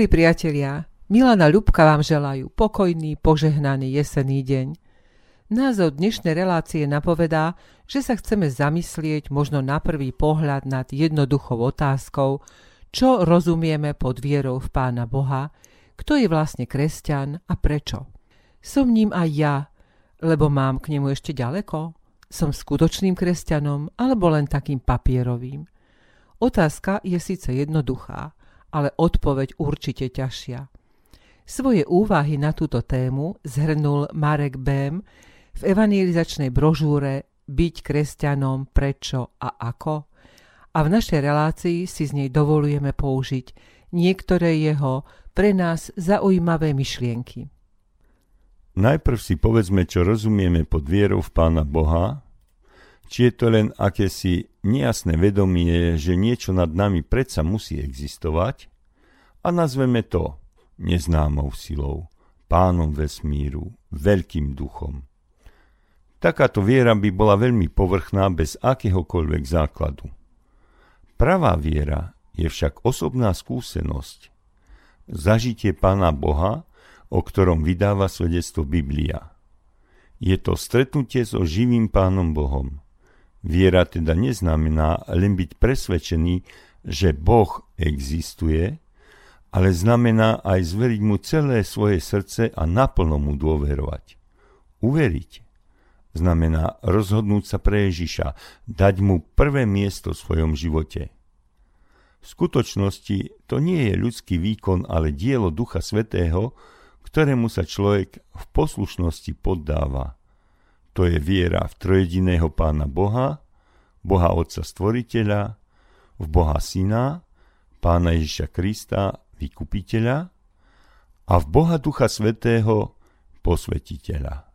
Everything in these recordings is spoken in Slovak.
Milí priatelia, Milana Ľubka vám želajú pokojný, požehnaný jesenný deň. Názov dnešnej relácie napovedá, že sa chceme zamyslieť možno na prvý pohľad nad jednoduchou otázkou, čo rozumieme pod vierou v Pána Boha, kto je vlastne kresťan a prečo. Som ním aj ja, lebo mám k nemu ešte ďaleko? Som skutočným kresťanom alebo len takým papierovým? Otázka je síce jednoduchá, ale odpoveď určite ťažšia. Svoje úvahy na túto tému zhrnul Marek Bém v evangelizačnej brožúre Byť kresťanom, prečo a ako? A v našej relácii si z nej dovolujeme použiť niektoré jeho pre nás zaujímavé myšlienky. Najprv si povedzme, čo rozumieme pod vierou v Pána Boha, či je to len akési nejasné vedomie, že niečo nad nami predsa musí existovať a nazveme to neznámou silou, pánom vesmíru, veľkým duchom. Takáto viera by bola veľmi povrchná bez akéhokoľvek základu. Pravá viera je však osobná skúsenosť, zažitie Pána Boha, o ktorom vydáva svedectvo Biblia. Je to stretnutie so živým Pánom Bohom. Viera teda neznamená len byť presvedčený, že Boh existuje, ale znamená aj zveriť mu celé svoje srdce a naplno mu dôverovať. Uveriť znamená rozhodnúť sa pre Ježiša, dať mu prvé miesto v svojom živote. V skutočnosti to nie je ľudský výkon, ale dielo Ducha Svetého, ktorému sa človek v poslušnosti poddáva to je viera v trojediného Pána Boha, Boha Otca Stvoriteľa, v Boha Syna, Pána Ježiša Krista, Vykupiteľa a v Boha Ducha Svetého, Posvetiteľa.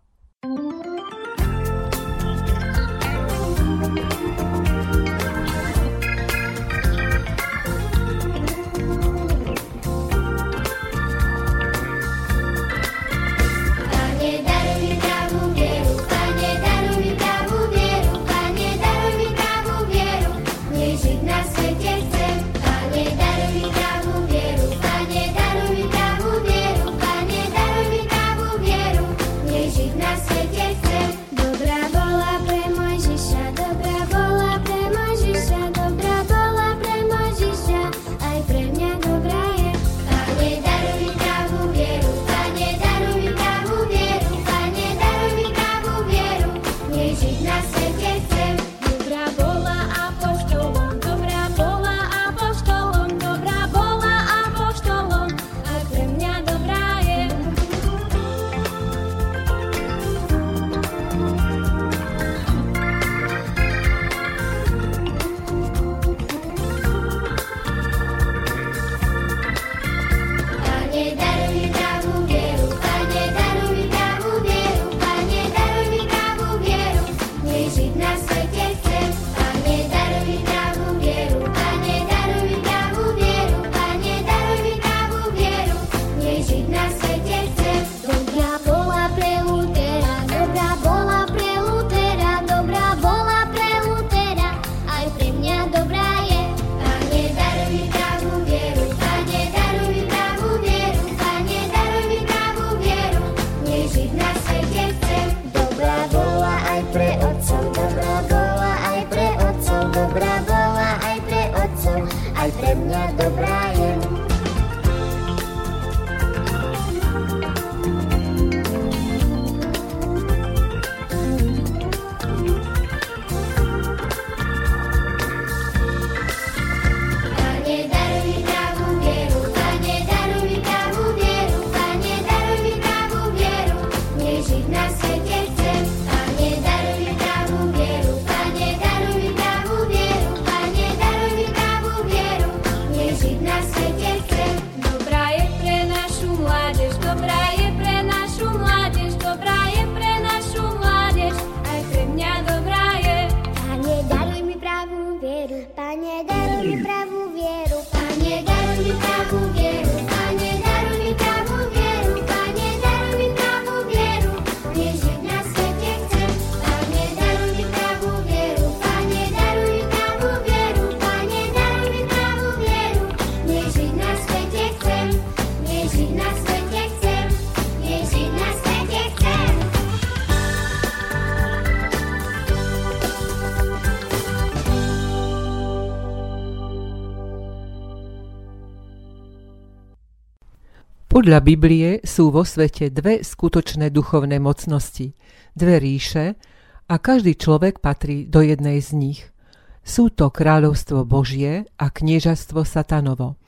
Podľa Biblie sú vo svete dve skutočné duchovné mocnosti, dve ríše a každý človek patrí do jednej z nich. Sú to kráľovstvo Božie a kniežastvo Satanovo.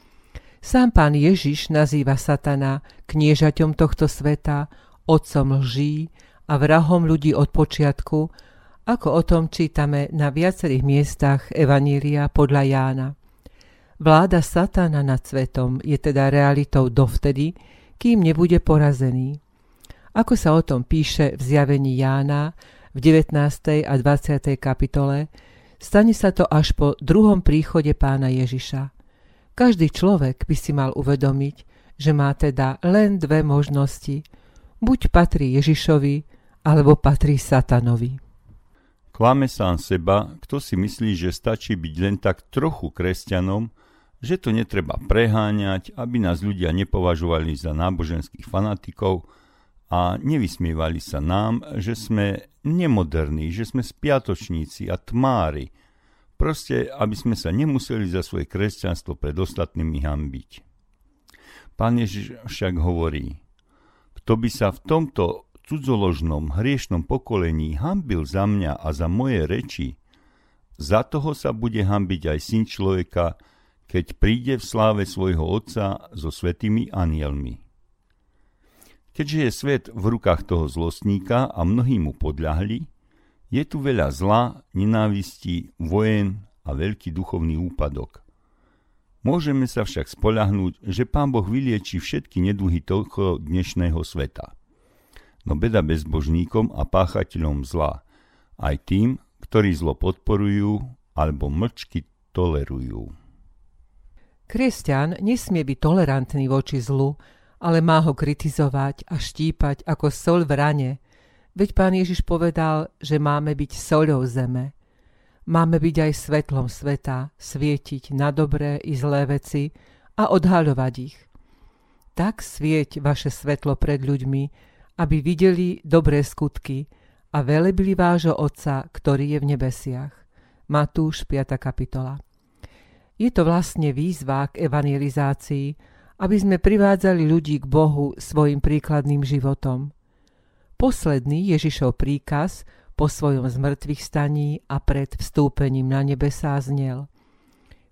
Sám pán Ježiš nazýva Satana kniežaťom tohto sveta, otcom lží a vrahom ľudí od počiatku, ako o tom čítame na viacerých miestach Evanília podľa Jána. Vláda Satana nad svetom je teda realitou dovtedy, kým nebude porazený. Ako sa o tom píše v zjavení Jána v 19. a 20. kapitole, stane sa to až po druhom príchode pána Ježiša. Každý človek by si mal uvedomiť, že má teda len dve možnosti. Buď patrí Ježišovi, alebo patrí Satanovi. Klame sám seba, kto si myslí, že stačí byť len tak trochu kresťanom že to netreba preháňať, aby nás ľudia nepovažovali za náboženských fanatikov a nevysmievali sa nám, že sme nemoderní, že sme spiatočníci a tmári, proste aby sme sa nemuseli za svoje kresťanstvo pred ostatnými hambiť. Pán Ježiš však hovorí, kto by sa v tomto cudzoložnom hriešnom pokolení hambil za mňa a za moje reči, za toho sa bude hambiť aj syn človeka, keď príde v sláve svojho Otca so svetými anielmi. Keďže je svet v rukách toho zlostníka a mnohí mu podľahli, je tu veľa zla, nenávisti, vojen a veľký duchovný úpadok. Môžeme sa však spolahnúť, že Pán Boh vylieči všetky neduhy tohto dnešného sveta. No beda bezbožníkom a páchateľom zla, aj tým, ktorí zlo podporujú alebo mlčky tolerujú. Kresťan nesmie byť tolerantný voči zlu, ale má ho kritizovať a štípať ako sol v rane, veď pán Ježiš povedal, že máme byť soľou zeme. Máme byť aj svetlom sveta, svietiť na dobré i zlé veci a odhaľovať ich. Tak svieť vaše svetlo pred ľuďmi, aby videli dobré skutky a velebili vášho Otca, ktorý je v nebesiach. Matúš 5. kapitola je to vlastne výzva k evangelizácii, aby sme privádzali ľudí k Bohu svojim príkladným životom. Posledný Ježišov príkaz po svojom zmrtvých staní a pred vstúpením na nebesá znel.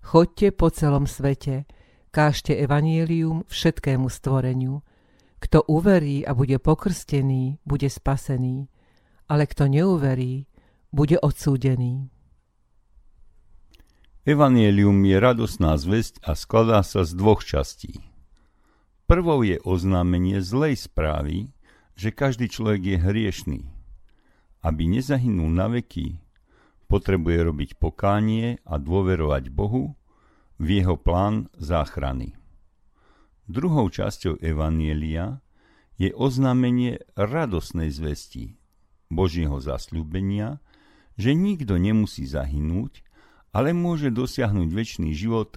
Chodte po celom svete, kážte evanielium všetkému stvoreniu. Kto uverí a bude pokrstený, bude spasený, ale kto neuverí, bude odsúdený. Evangelium je radosná zväzť a skladá sa z dvoch častí. Prvou je oznámenie zlej správy, že každý človek je hriešný. Aby nezahynul na veky, potrebuje robiť pokánie a dôverovať Bohu v jeho plán záchrany. Druhou časťou Evanielia je oznámenie radosnej zvesti, Božieho zasľúbenia, že nikto nemusí zahynúť, ale môže dosiahnuť väčší život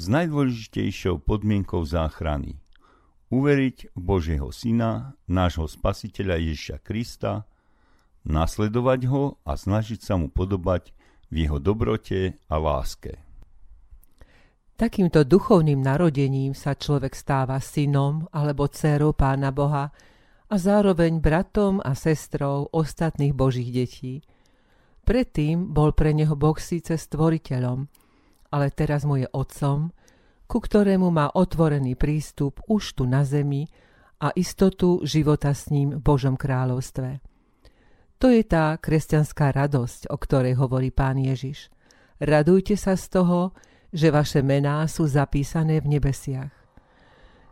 s najdôležitejšou podmienkou záchrany. Uveriť v Božieho Syna, nášho Spasiteľa Ježiša Krista, nasledovať ho a snažiť sa mu podobať v jeho dobrote a láske. Takýmto duchovným narodením sa človek stáva synom alebo dcerou Pána Boha a zároveň bratom a sestrou ostatných Božích detí – Predtým bol pre neho Boh síce stvoriteľom, ale teraz mu je otcom, ku ktorému má otvorený prístup už tu na zemi a istotu života s ním v Božom kráľovstve. To je tá kresťanská radosť, o ktorej hovorí pán Ježiš. Radujte sa z toho, že vaše mená sú zapísané v nebesiach.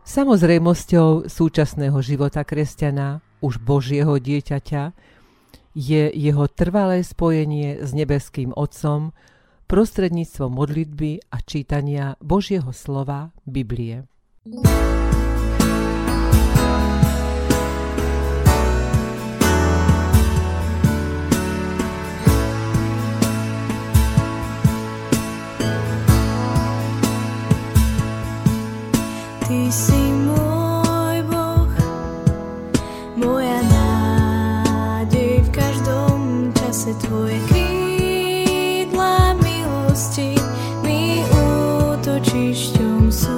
Samozrejmosťou súčasného života kresťana, už Božieho dieťaťa, je jeho trvalé spojenie s nebeským Otcom prostredníctvom modlitby a čítania Božieho slova Biblie. Ty si útočišťom sú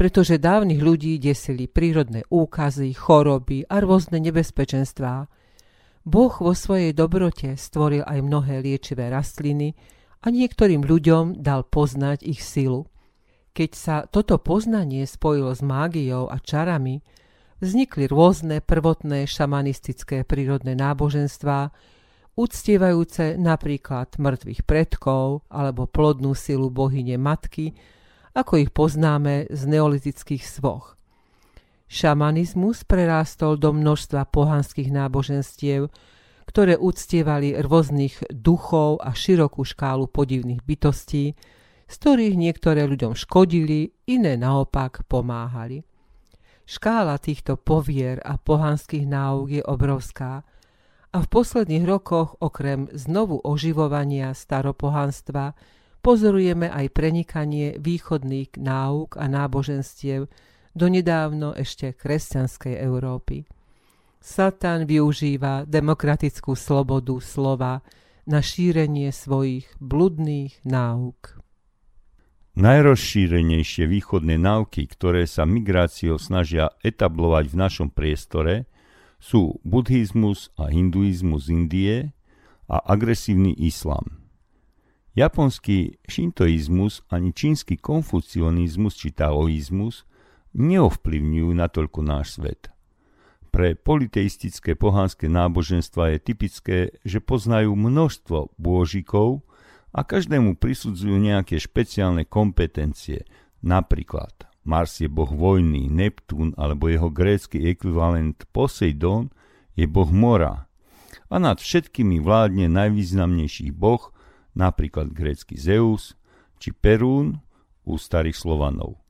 pretože dávnych ľudí desili prírodné úkazy, choroby a rôzne nebezpečenstvá. Boh vo svojej dobrote stvoril aj mnohé liečivé rastliny a niektorým ľuďom dal poznať ich silu. Keď sa toto poznanie spojilo s mágiou a čarami, vznikli rôzne prvotné šamanistické prírodné náboženstvá, uctievajúce napríklad mŕtvych predkov alebo plodnú silu bohyne matky, ako ich poznáme z neolitických svoch. Šamanizmus prerástol do množstva pohanských náboženstiev, ktoré uctievali rôznych duchov a širokú škálu podivných bytostí, z ktorých niektoré ľuďom škodili, iné naopak pomáhali. Škála týchto povier a pohanských náuk je obrovská – a v posledných rokoch okrem znovu oživovania staropohanstva pozorujeme aj prenikanie východných náuk a náboženstiev do nedávno ešte kresťanskej Európy. Satan využíva demokratickú slobodu slova na šírenie svojich bludných náuk. Najrozšírenejšie východné náuky, ktoré sa migráciou snažia etablovať v našom priestore, sú buddhizmus a hinduizmus z Indie a agresívny islám. Japonský šintoizmus ani čínsky konfucionizmus či taoizmus neovplyvňujú natoľko náš svet. Pre politeistické pohánske náboženstva je typické, že poznajú množstvo bôžikov a každému prisudzujú nejaké špeciálne kompetencie, napríklad Mars je boh vojny, Neptún alebo jeho grécky ekvivalent Poseidon je boh mora. A nad všetkými vládne najvýznamnejší boh, napríklad grécky Zeus či Perún u starých Slovanov.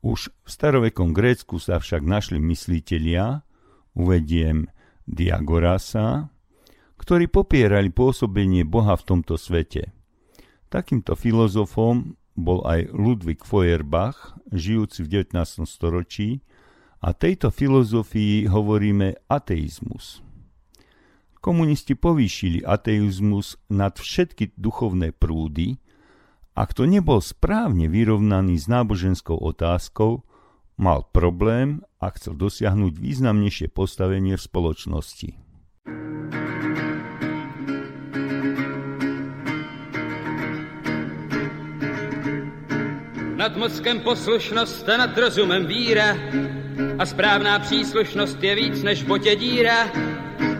Už v starovekom Grécku sa však našli myslitelia, uvediem Diagorasa, ktorí popierali pôsobenie Boha v tomto svete. Takýmto filozofom bol aj Ludwig Feuerbach, žijúci v 19. storočí, a tejto filozofii hovoríme ateizmus. Komunisti povýšili ateizmus nad všetky duchovné prúdy a kto nebol správne vyrovnaný s náboženskou otázkou, mal problém a chcel dosiahnuť významnejšie postavenie v spoločnosti. nad mozkem poslušnost a nad rozumem víra a správná příslušnost je víc než botě díra.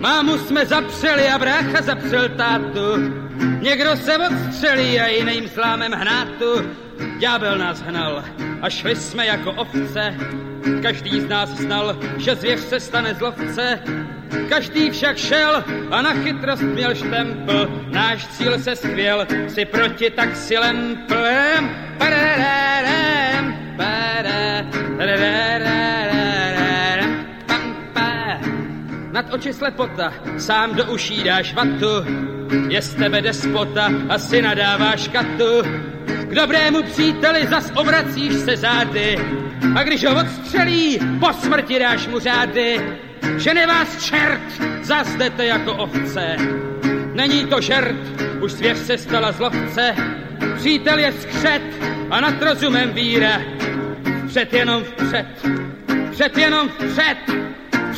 Mámu jsme zapřeli a brácha zapřel tátu, někdo se odstřelí a jiným slámem hnátu. Ďábel nás hnal a šli jsme jako ovce, každý z nás znal, že zvěř se stane zlovce, každý však šel a na chytrost měl štempl. Náš cíl se skvěl, si proti tak si lemplem. Nad oči slepota, sám do uší dáš vatu, je z tebe despota, asi nadáváš katu. K dobrému příteli zas obracíš se zády, a když ho odstřelí, po smrti dáš mu řády. Žene vás čert, zas jdete jako ovce. Není to žert, už zvěř se stala zlovce. Přítel je skřet a nad rozumem víra. Před jenom vpřed, před jenom vpřed,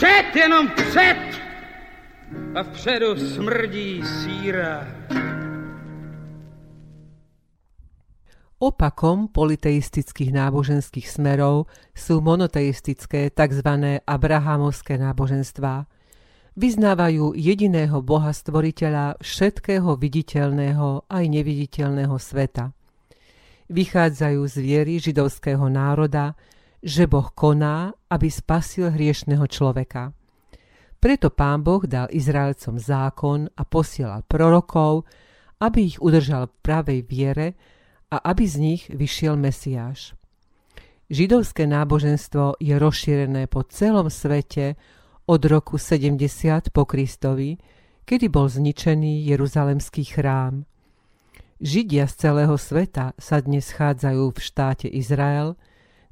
před jenom vpřed. A vpředu smrdí síra. Opakom politeistických náboženských smerov sú monoteistické tzv. abrahamovské náboženstvá. Vyznávajú jediného Boha stvoriteľa všetkého viditeľného aj neviditeľného sveta. Vychádzajú z viery židovského národa, že Boh koná, aby spasil hriešného človeka. Preto pán Boh dal Izraelcom zákon a posielal prorokov, aby ich udržal v pravej viere, a aby z nich vyšiel Mesiáš. Židovské náboženstvo je rozšírené po celom svete od roku 70 po Kristovi, kedy bol zničený Jeruzalemský chrám. Židia z celého sveta sa dnes schádzajú v štáte Izrael,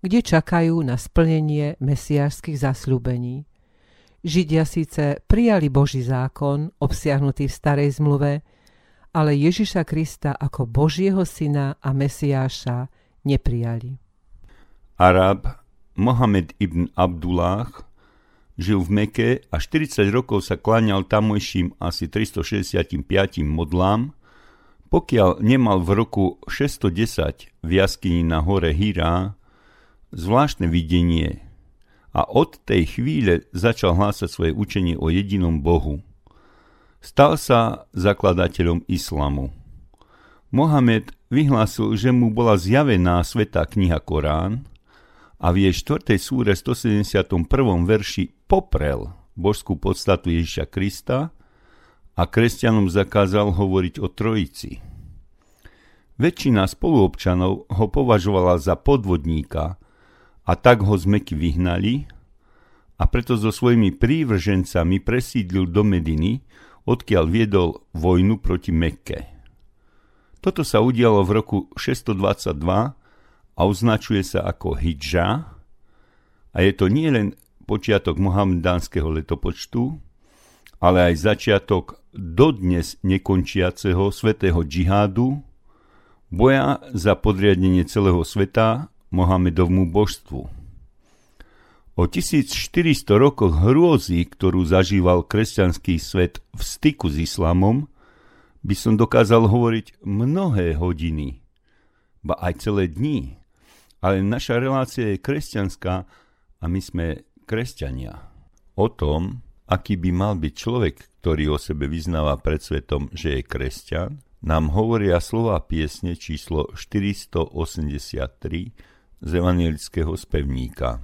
kde čakajú na splnenie mesiášských zasľúbení. Židia síce prijali Boží zákon, obsiahnutý v starej zmluve, ale Ježiša Krista ako Božieho syna a Mesiáša neprijali. Arab Mohamed ibn Abdullah žil v Meke a 40 rokov sa kláňal tamojším asi 365 modlám, pokiaľ nemal v roku 610 v jaskyni na hore Hira zvláštne videnie a od tej chvíle začal hlásať svoje učenie o jedinom Bohu – Stal sa zakladateľom islamu. Mohamed vyhlásil, že mu bola zjavená svetá kniha Korán a v jej 4. súre 171. verši poprel božskú podstatu Ježiša Krista a kresťanom zakázal hovoriť o trojici. Väčšina spoluobčanov ho považovala za podvodníka a tak ho z Meky vyhnali a preto so svojimi prívržencami presídlil do Mediny, odkiaľ viedol vojnu proti Mekke. Toto sa udialo v roku 622 a označuje sa ako hijža a je to nie len počiatok mohamedánskeho letopočtu, ale aj začiatok dodnes nekončiaceho svetého džihádu, boja za podriadenie celého sveta Mohamedovmu božstvu. O 1400 rokoch hrôzy, ktorú zažíval kresťanský svet v styku s islamom, by som dokázal hovoriť mnohé hodiny, ba aj celé dni. Ale naša relácia je kresťanská a my sme kresťania. O tom, aký by mal byť človek, ktorý o sebe vyznáva pred svetom, že je kresťan, nám hovoria slova piesne číslo 483 z evangelického spevníka.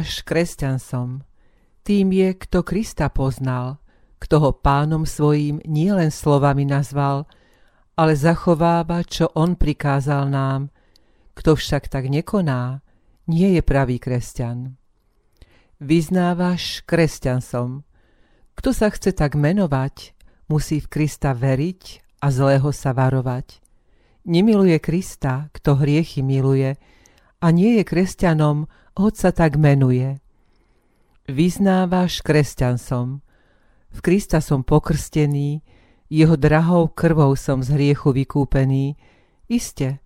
Kresťan som. Tým je, kto Krista poznal, kto ho pánom svojím nielen slovami nazval, ale zachováva, čo on prikázal nám. Kto však tak nekoná, nie je pravý kresťan. Vyznávaš kresťan som. Kto sa chce tak menovať, musí v Krista veriť a zlého sa varovať. Nemiluje Krista, kto hriechy miluje, a nie je kresťanom, hoď sa tak menuje. Vyznávaš kresťan som. V Krista som pokrstený, jeho drahou krvou som z hriechu vykúpený. Iste,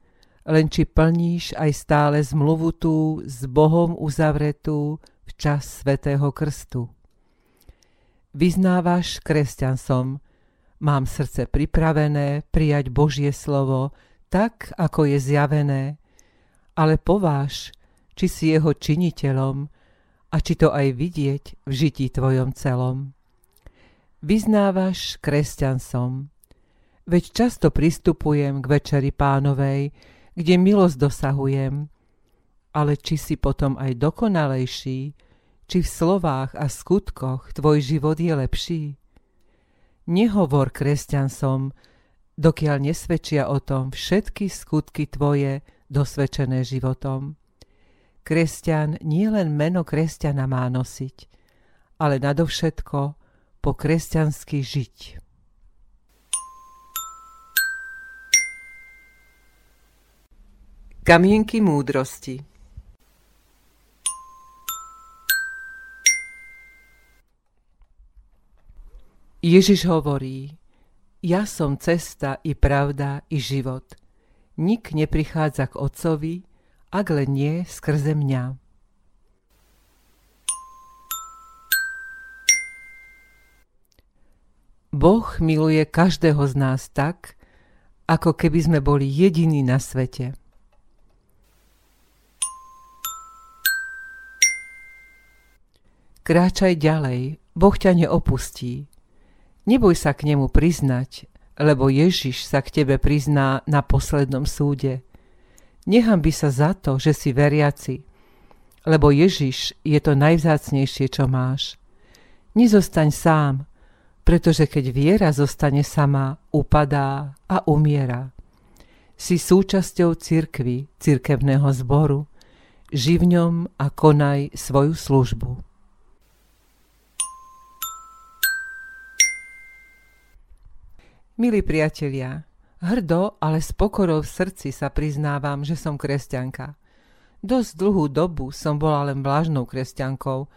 len či plníš aj stále zmluvu tú s Bohom uzavretú v čas svetého krstu. Vyznávaš kresťan som, mám srdce pripravené prijať Božie slovo tak, ako je zjavené, ale pováž, či si jeho činiteľom a či to aj vidieť v žití tvojom celom. Vyznávaš kresťan som, veď často pristupujem k večeri pánovej, kde milosť dosahujem, ale či si potom aj dokonalejší, či v slovách a skutkoch tvoj život je lepší? Nehovor kresťan som, dokiaľ nesvedčia o tom všetky skutky tvoje, dosvedčené životom. Kresťan nie len meno kresťana má nosiť, ale nadovšetko po kresťansky žiť. Kamienky múdrosti Ježiš hovorí, ja som cesta i pravda i život – nik neprichádza k Otcovi, ak len nie skrze mňa. Boh miluje každého z nás tak, ako keby sme boli jediní na svete. Kráčaj ďalej, Boh ťa neopustí. Neboj sa k nemu priznať, lebo Ježiš sa k tebe prizná na poslednom súde. by sa za to, že si veriaci, lebo Ježiš je to najvzácnejšie, čo máš. Nezostaň sám, pretože keď viera zostane sama, upadá a umiera. Si súčasťou cirkvy, cirkevného zboru, živ ňom a konaj svoju službu. Milí priatelia, hrdo, ale s pokorou v srdci sa priznávam, že som kresťanka. Dosť dlhú dobu som bola len vlážnou kresťankou,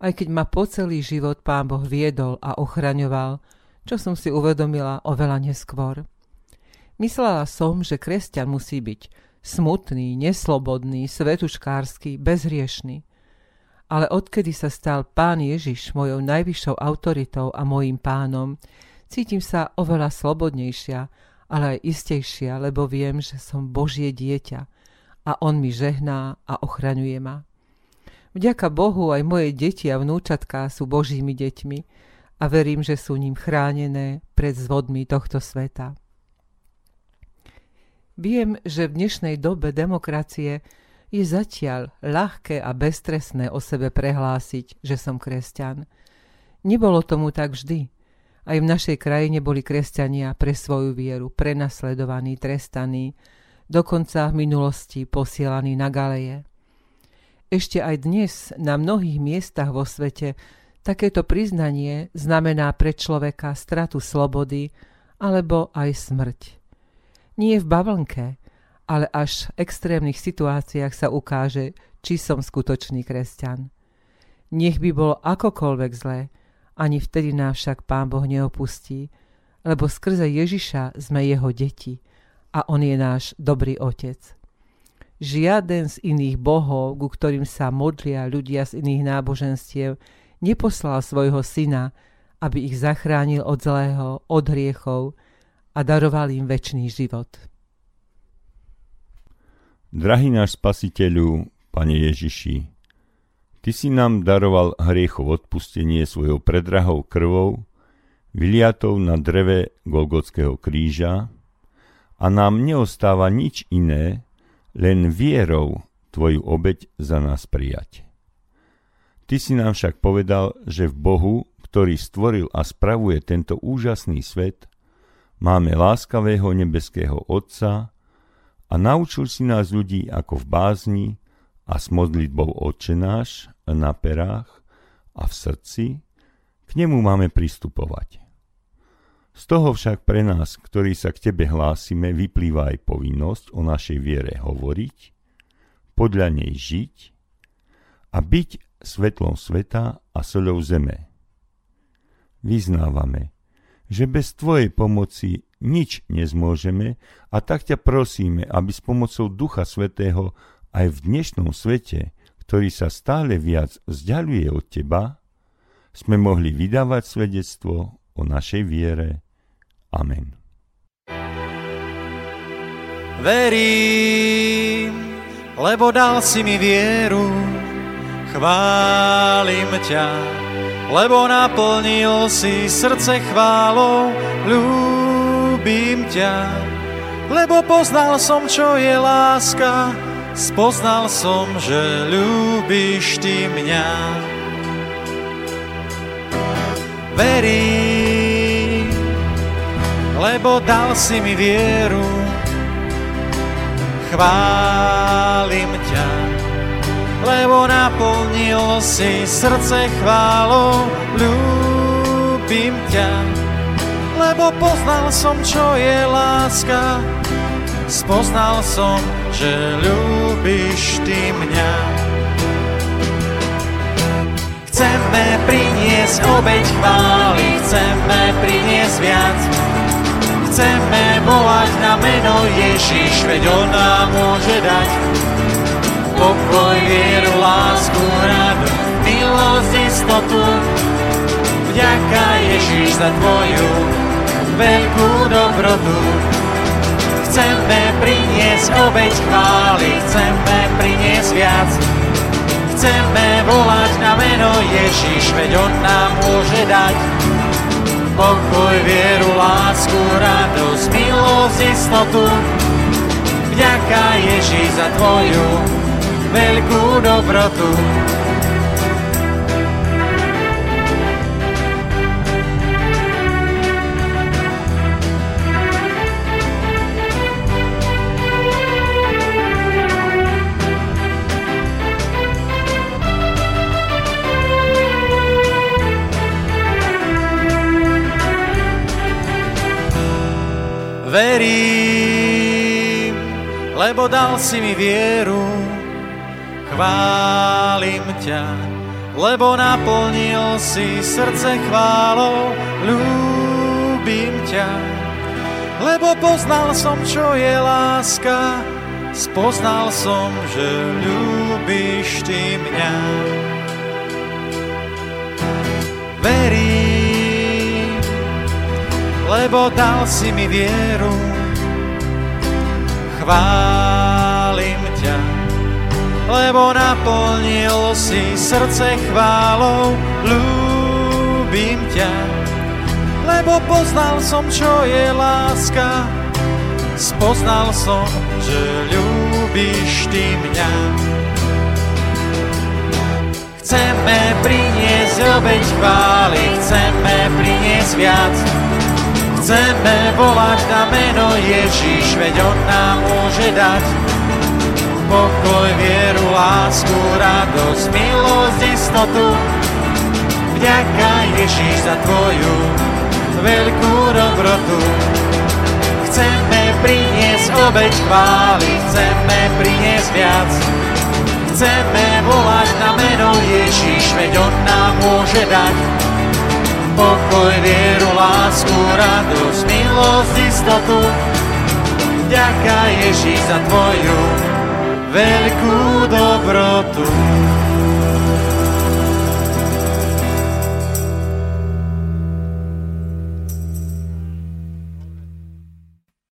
aj keď ma po celý život pán Boh viedol a ochraňoval, čo som si uvedomila oveľa neskôr. Myslela som, že kresťan musí byť smutný, neslobodný, svetuškársky, bezhriešný. Ale odkedy sa stal pán Ježiš mojou najvyššou autoritou a mojím pánom, Cítim sa oveľa slobodnejšia, ale aj istejšia, lebo viem, že som Božie dieťa a On mi žehná a ochraňuje ma. Vďaka Bohu aj moje deti a vnúčatká sú Božími deťmi a verím, že sú ním chránené pred zvodmi tohto sveta. Viem, že v dnešnej dobe demokracie je zatiaľ ľahké a beztresné o sebe prehlásiť, že som kresťan. Nebolo tomu tak vždy. Aj v našej krajine boli kresťania pre svoju vieru prenasledovaní, trestaní, dokonca v minulosti posielaní na galeje. Ešte aj dnes na mnohých miestach vo svete takéto priznanie znamená pre človeka stratu slobody alebo aj smrť. Nie v bavlnke, ale až v extrémnych situáciách sa ukáže, či som skutočný kresťan. Nech by bolo akokoľvek zlé, ani vtedy nás však Pán Boh neopustí, lebo skrze Ježiša sme jeho deti a on je náš dobrý otec. Žiaden z iných bohov, ku ktorým sa modlia ľudia z iných náboženstiev, neposlal svojho syna, aby ich zachránil od zlého, od hriechov a daroval im väčší život. Drahý náš spasiteľu, Pane Ježiši, Ty si nám daroval hriechov odpustenie svojou predrahou krvou, vyliatou na dreve Golgotského kríža a nám neostáva nič iné, len vierou Tvoju obeď za nás prijať. Ty si nám však povedal, že v Bohu, ktorý stvoril a spravuje tento úžasný svet, máme láskavého nebeského Otca a naučil si nás ľudí ako v bázni a s modlitbou Otče náš na perách a v srdci, k nemu máme pristupovať. Z toho však pre nás, ktorí sa k Tebe hlásime, vyplýva aj povinnosť o našej viere hovoriť, podľa nej žiť a byť svetlom sveta a soľou zeme. Vyznávame, že bez Tvojej pomoci nič nezmôžeme a tak ťa prosíme, aby s pomocou Ducha Svetého aj v dnešnom svete, ktorý sa stále viac vzdialuje od Teba, sme mohli vydávať svedectvo o našej viere. Amen. Verím, lebo dal si mi vieru, chválim ťa, lebo naplnil si srdce chválou, ľúbim ťa, lebo poznal som, čo je láska, spoznal som, že ľúbiš ty mňa. Verím, lebo dal si mi vieru, chválim ťa, lebo naplnil si srdce chválou, ľúbim ťa, lebo poznal som, čo je láska, spoznal som, že ľúbiš ty mňa. Chceme priniesť obeď chvály, chceme priniesť viac. Chceme volať na meno Ježiš, veď On nám môže dať pokoj, vieru, lásku, radu, milosť, istotu. Vďaka Ježiš za Tvoju veľkú dobrotu. Chceme priniesť obeď chvály, chceme priniesť viac. Chceme volať na meno Ježiš, veď On nám môže dať pokoj, vieru, lásku, radosť, milosť, istotu. Vďaka Ježiš za Tvoju veľkú dobrotu. Lebo dal si mi vieru, chválim ťa, lebo naplnil si srdce chválou, ľúbim ťa, lebo poznal som, čo je láska, spoznal som, že ľúbiš ty mňa. Verím, lebo dal si mi vieru. Chválim ťa, lebo naplnil si srdce chválou. Ľúbim ťa, lebo poznal som, čo je láska. Spoznal som, že ľúbiš ty mňa. Chceme priniesť obeď chvály, chceme priniesť viac, Chceme volať na meno Ježíš, veď On nám môže dať pokoj, vieru, lásku, radosť, milosť, istotu. Vďaka Ježíš za Tvoju veľkú dobrotu. Chceme priniesť obeď chvály, chceme priniesť viac. Chceme volať na meno Ježíš, veď On nám môže dať pokoj, vieru, lásku, radosť, milosť, istotu. Ďaká Ježíš za Tvoju veľkú dobrotu.